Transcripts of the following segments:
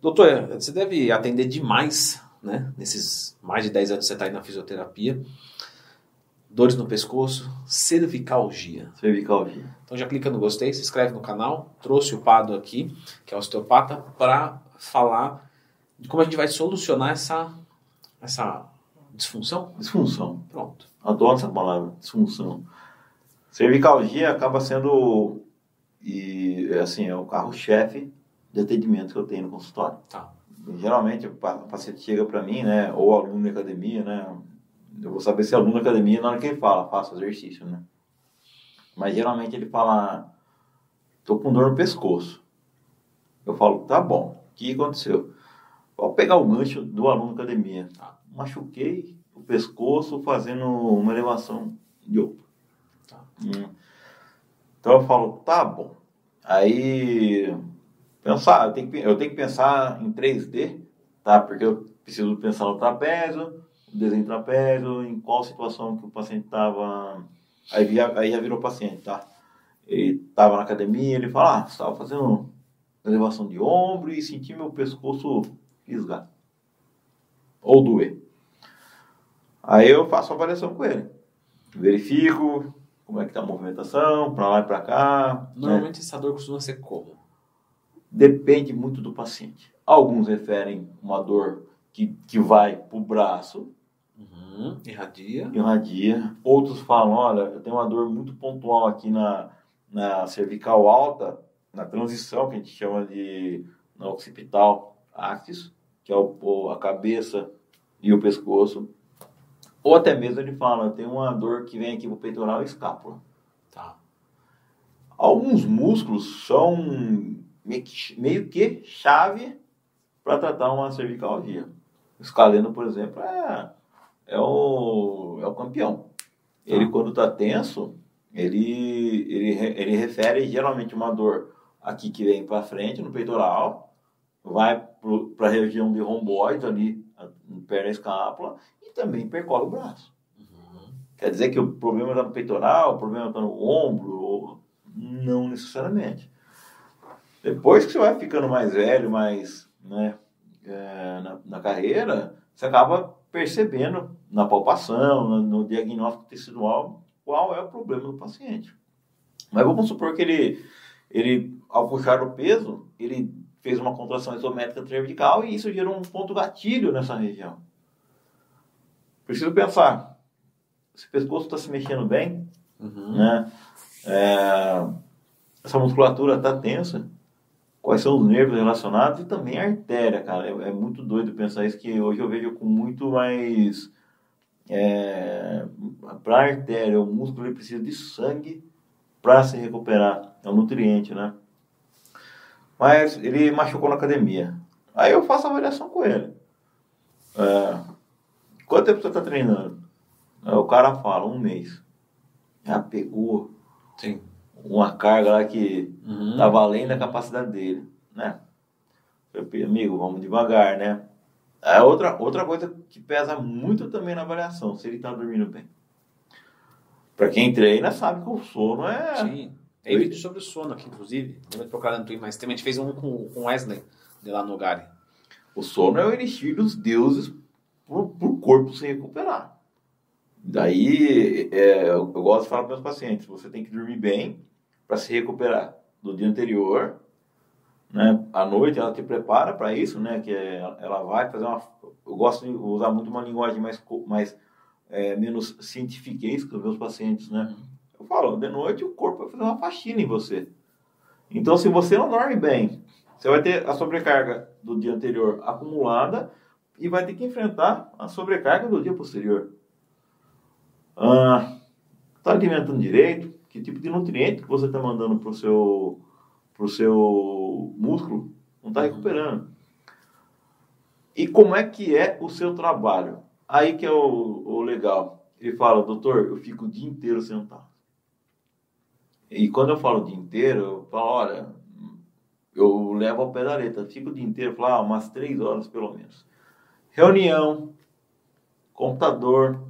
Doutor, você deve atender demais, né? Nesses mais de 10 anos que você está aí na fisioterapia. Dores no pescoço, cervicalgia. Cervicalgia. Então já clica no gostei, se inscreve no canal. Trouxe o Pado aqui, que é osteopata, para falar de como a gente vai solucionar essa, essa disfunção. Disfunção. Pronto. Adoro essa palavra, disfunção. Cervicalgia acaba sendo, e assim, é o carro-chefe de atendimento que eu tenho no consultório. Tá. Geralmente o paciente chega para mim, né, ou aluno da academia, né, eu vou saber se é aluno da academia na hora que ele fala, faça exercício, né. Mas geralmente ele fala, tô com dor no pescoço. Eu falo, tá bom, o que aconteceu? Vou pegar o gancho do aluno da academia. Tá. Machuquei o pescoço fazendo uma elevação de ombro. Tá. Hum. Então eu falo, tá bom. Aí pensar, eu tenho, que, eu tenho que pensar em 3D, tá? Porque eu preciso pensar no trapézio, desenho trapézio, em qual situação que o paciente estava. Aí, via, aí já virou paciente, tá? Ele estava na academia, ele fala, ah, estava fazendo elevação de ombro e senti meu pescoço fisgar. Ou doer. Aí eu faço a avaliação com ele. Verifico como é que está a movimentação, para lá e para cá. Né? Normalmente né? essa dor costuma ser como? Depende muito do paciente. Alguns referem uma dor que, que vai para o braço. Uhum. Irradia. Irradia. Outros falam, olha, eu tenho uma dor muito pontual aqui na, na cervical alta, na transição, que a gente chama de na occipital axis, que é o, a cabeça e o pescoço. Ou até mesmo ele fala, eu tenho uma dor que vem aqui pro peitoral e escápula. Tá. Alguns músculos são meio que chave para tratar uma cervicalgia. O escaleno, por exemplo, é, é, o, é o campeão. Ele, ah. quando está tenso, ele, ele, ele refere geralmente uma dor aqui que vem para frente, no peitoral, vai para a região de romboide, ali, perto da escápula, e também percorre o braço. Uhum. Quer dizer que o problema está no peitoral, o problema está no ombro, não necessariamente. Depois que você vai ficando mais velho, mais né, é, na, na, carreira, você acaba percebendo na palpação, no, no diagnóstico tecidual, qual é o problema do paciente. Mas vamos supor que ele, ele ao puxar o peso, ele fez uma contração isométrica cervical e isso gerou um ponto gatilho nessa região. Preciso pensar, se o pescoço está se mexendo bem, uhum. né? É, essa musculatura está tensa, quais são os nervos relacionados e também a artéria, cara. É, é, muito doido pensar isso, que hoje eu vejo com muito mais. É, para a artéria, o músculo ele precisa de sangue para se recuperar. É um nutriente, né? Mas ele machucou na academia. Aí eu faço avaliação com ele. É, quanto tempo você está treinando? Aí o cara fala, um mês. Já pegou. Sim uma carga lá que uhum. além da capacidade dele, né? Eu falei, amigo, vamos devagar, né? É outra, outra coisa que pesa muito também na avaliação, se ele está dormindo bem. Para quem treina, sabe que o sono é. Sim. Tem vídeo sobre o sono aqui, inclusive. Vou procurar no Twitter mais tempo. A gente fez um com o Wesley, de lá no Gary. O sono é o elixir dos deuses para o corpo se recuperar. Daí, é, eu gosto de falar para meus pacientes: você tem que dormir bem para se recuperar do dia anterior. Né? À noite ela te prepara para isso, né? Que é, ela vai fazer uma. Eu gosto de usar muito uma linguagem mais, mais é, menos científica com os meus pacientes, né? Eu falo, de noite o corpo vai fazer uma faxina em você. Então, se você não dorme bem, você vai ter a sobrecarga do dia anterior acumulada e vai ter que enfrentar a sobrecarga do dia posterior. Ah, tá alimentando direito? Que tipo de nutriente que você está mandando para o seu, pro seu músculo, não está recuperando. E como é que é o seu trabalho? Aí que é o, o legal. Ele fala, doutor, eu fico o dia inteiro sentado. E quando eu falo o dia inteiro, eu falo, olha, eu levo ao pé da letra, fico o dia inteiro, falo, ah, umas três horas pelo menos. Reunião, computador,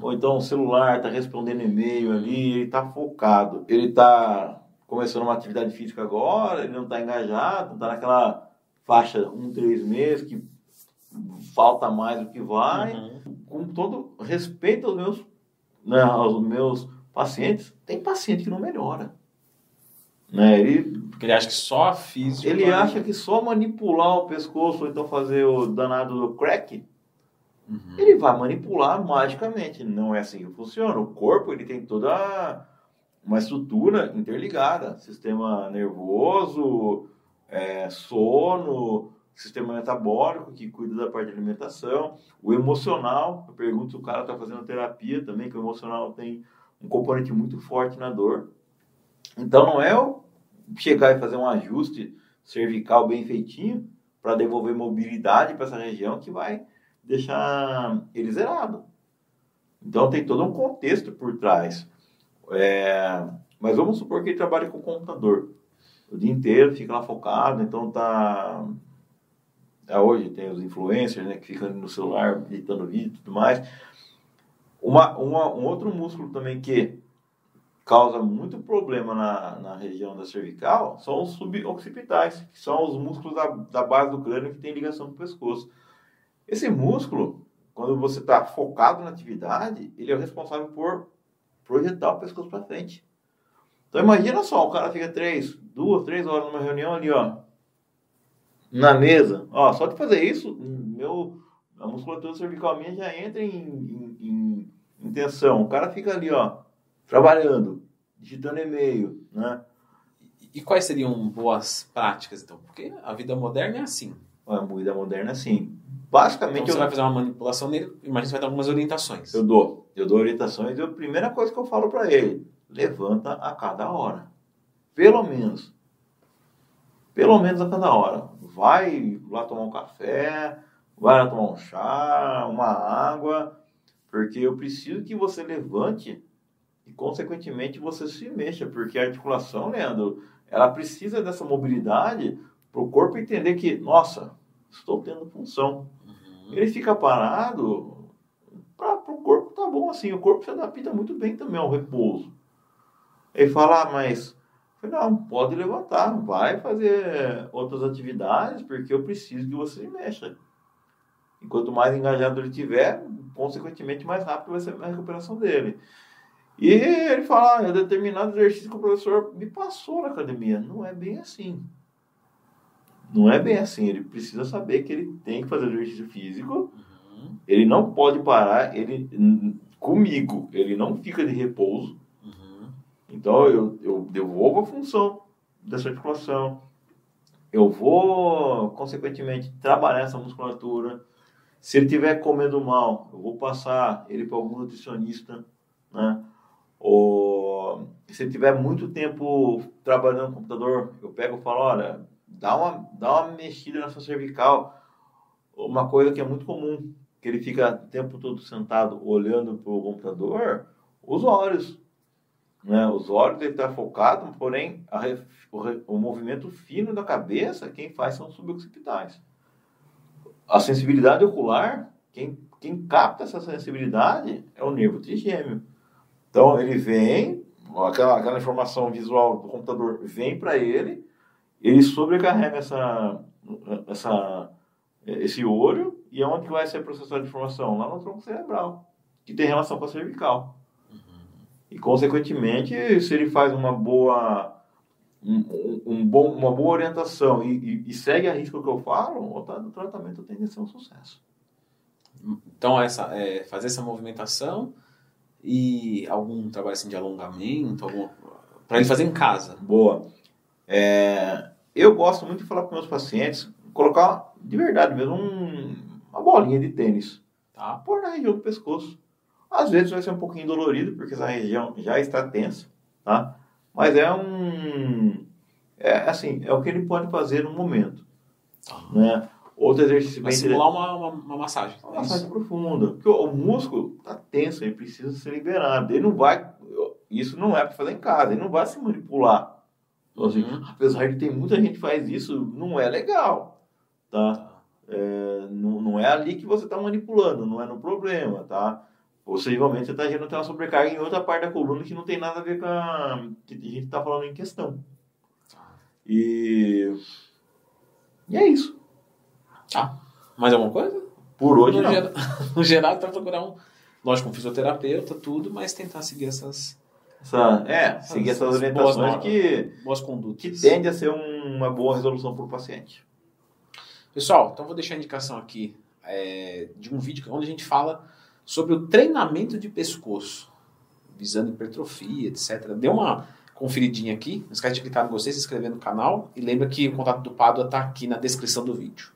ou então o celular está respondendo e-mail ali, ele está focado. Ele está começando uma atividade física agora, ele não está engajado, está naquela faixa um, três meses, que falta mais do que vai, Uhum. com todo respeito aos meus, né, aos meus pacientes, tem paciente que não melhora. Né? Ele, Porque ele acha que só a física. ele acha que só manipular o pescoço ou então fazer o danado do crack, Uhum. ele vai manipular magicamente. Não é assim que funciona. O corpo ele tem toda uma estrutura interligada: sistema nervoso, é, sono, sistema metabólico que cuida da parte de alimentação, o emocional. Eu pergunto se o cara está fazendo terapia também, que o emocional tem um componente muito forte na dor. Então não é eu chegar e fazer um ajuste cervical bem feitinho para devolver mobilidade para essa região que vai deixar ele zerado. Então tem todo um contexto por trás. É, mas vamos supor que ele trabalha com computador o dia inteiro, fica lá focado, então tá. é, hoje tem os influencers né, que ficam no celular editando vídeo e tudo mais. Uma, uma, um outro músculo também que causa muito problema na, na região da cervical são os suboccipitais, que são os músculos da, da base do crânio que tem ligação com o pescoço. Esse músculo, quando você está focado na atividade, ele é o responsável por projetar o pescoço para frente. Então imagina só, o cara fica três, duas, três horas numa reunião ali, ó, na mesa. Ó, só de fazer isso, meu, a musculatura cervical minha já entra em, em, em, em tensão. O cara fica ali, ó, trabalhando, digitando e-mail, né? E quais seriam boas práticas, então? Porque a vida moderna é assim. A moída moderna, assim. Basicamente, Então você eu, vai fazer uma manipulação nele, imagina você vai dar algumas orientações. eu dou. Eu dou orientações e a primeira coisa que eu falo para ele, levanta a cada hora. Pelo menos. Pelo menos a cada hora. Vai lá tomar um café, vai lá tomar um chá, uma água, porque eu preciso que você levante e, consequentemente, você se mexa, porque a articulação, Leandro, ela precisa dessa mobilidade para o corpo entender que, nossa, estou tendo função. Ele fica parado, para o corpo tá bom assim, o corpo se adapta muito bem também ao repouso. Ele fala, ah, mas não, pode levantar, vai fazer outras atividades, porque eu preciso que você mexa. E quanto mais engajado ele tiver, consequentemente, mais rápido vai ser a recuperação dele. E ele fala, ah, é determinado exercício que o professor me passou na academia. Não é bem assim. Não é bem assim. Ele precisa saber que ele tem que fazer exercício físico. Uhum. Ele não pode parar. Ele comigo, ele não fica de repouso. Uhum. Então eu, eu devolvo a função dessa articulação. Eu vou, consequentemente, trabalhar essa musculatura. Se ele estiver comendo mal, eu vou passar ele para algum nutricionista, né? Ou se ele tiver muito tempo trabalhando no computador, eu pego e falo, olha, dá uma, dá uma mexida na sua cervical. Uma coisa que é muito comum, que ele fica o tempo todo sentado olhando para o computador, os olhos. Né? Os olhos ele está focado, porém a o, o movimento fino da cabeça, quem faz são os suboccipitais. A sensibilidade ocular, quem, quem capta essa sensibilidade é o nervo trigêmeo. Então ele vem, aquela, aquela informação visual do computador vem para ele, ele sobrecarrega essa, essa, esse olho e aonde que vai ser processada a informação? Lá no tronco cerebral, que tem relação com a cervical. E, consequentemente, se ele faz uma boa, um, um- bom, uma boa orientação e, e- e segue a risco que eu falo, o tra- o tratamento tende a ser um sucesso. Então, essa, é, fazer essa movimentação e algum trabalho assim, de alongamento, para ele fazer em casa. Boa. É, eu gosto muito de falar para meus pacientes, colocar de verdade mesmo um- uma bolinha de tênis, tá? Pôr na região do pescoço. Às vezes vai ser um pouquinho dolorido, porque essa região já está tensa, tá? Mas é um... É assim, é o que ele pode fazer no momento, né? Outro exercício Vai bem simular uma, uma, uma massagem. uma massagem profunda. Porque o, o músculo está tenso, ele precisa ser liberado. Ele não vai. Isso não é para fazer em casa, ele não vai se manipular. Então, assim, Uhum. apesar de ter muita gente que faz isso, não é legal. Tá? É, não, não é ali que você está manipulando, não é no problema, tá? Possivelmente você está gerando uma sobrecarga em outra parte da coluna que não tem nada a ver com a que a gente está falando em questão. E, e é isso. Tá. Mais alguma coisa? Por hoje no não. Geral, no geral, para procurar um, lógico, um fisioterapeuta, tudo, mas tentar seguir essas Essa, é, seguir essas Essas orientações boas que, boas que condutas. tende a ser um- uma boa resolução para o paciente. Pessoal, então vou deixar a indicação aqui é, de um vídeo onde a gente fala sobre o treinamento de pescoço, visando hipertrofia, etc. Dê uma conferidinha aqui, não esquece de clicar no gostei, se inscrever no canal e lembra que o contato do Pádua está aqui na descrição do vídeo.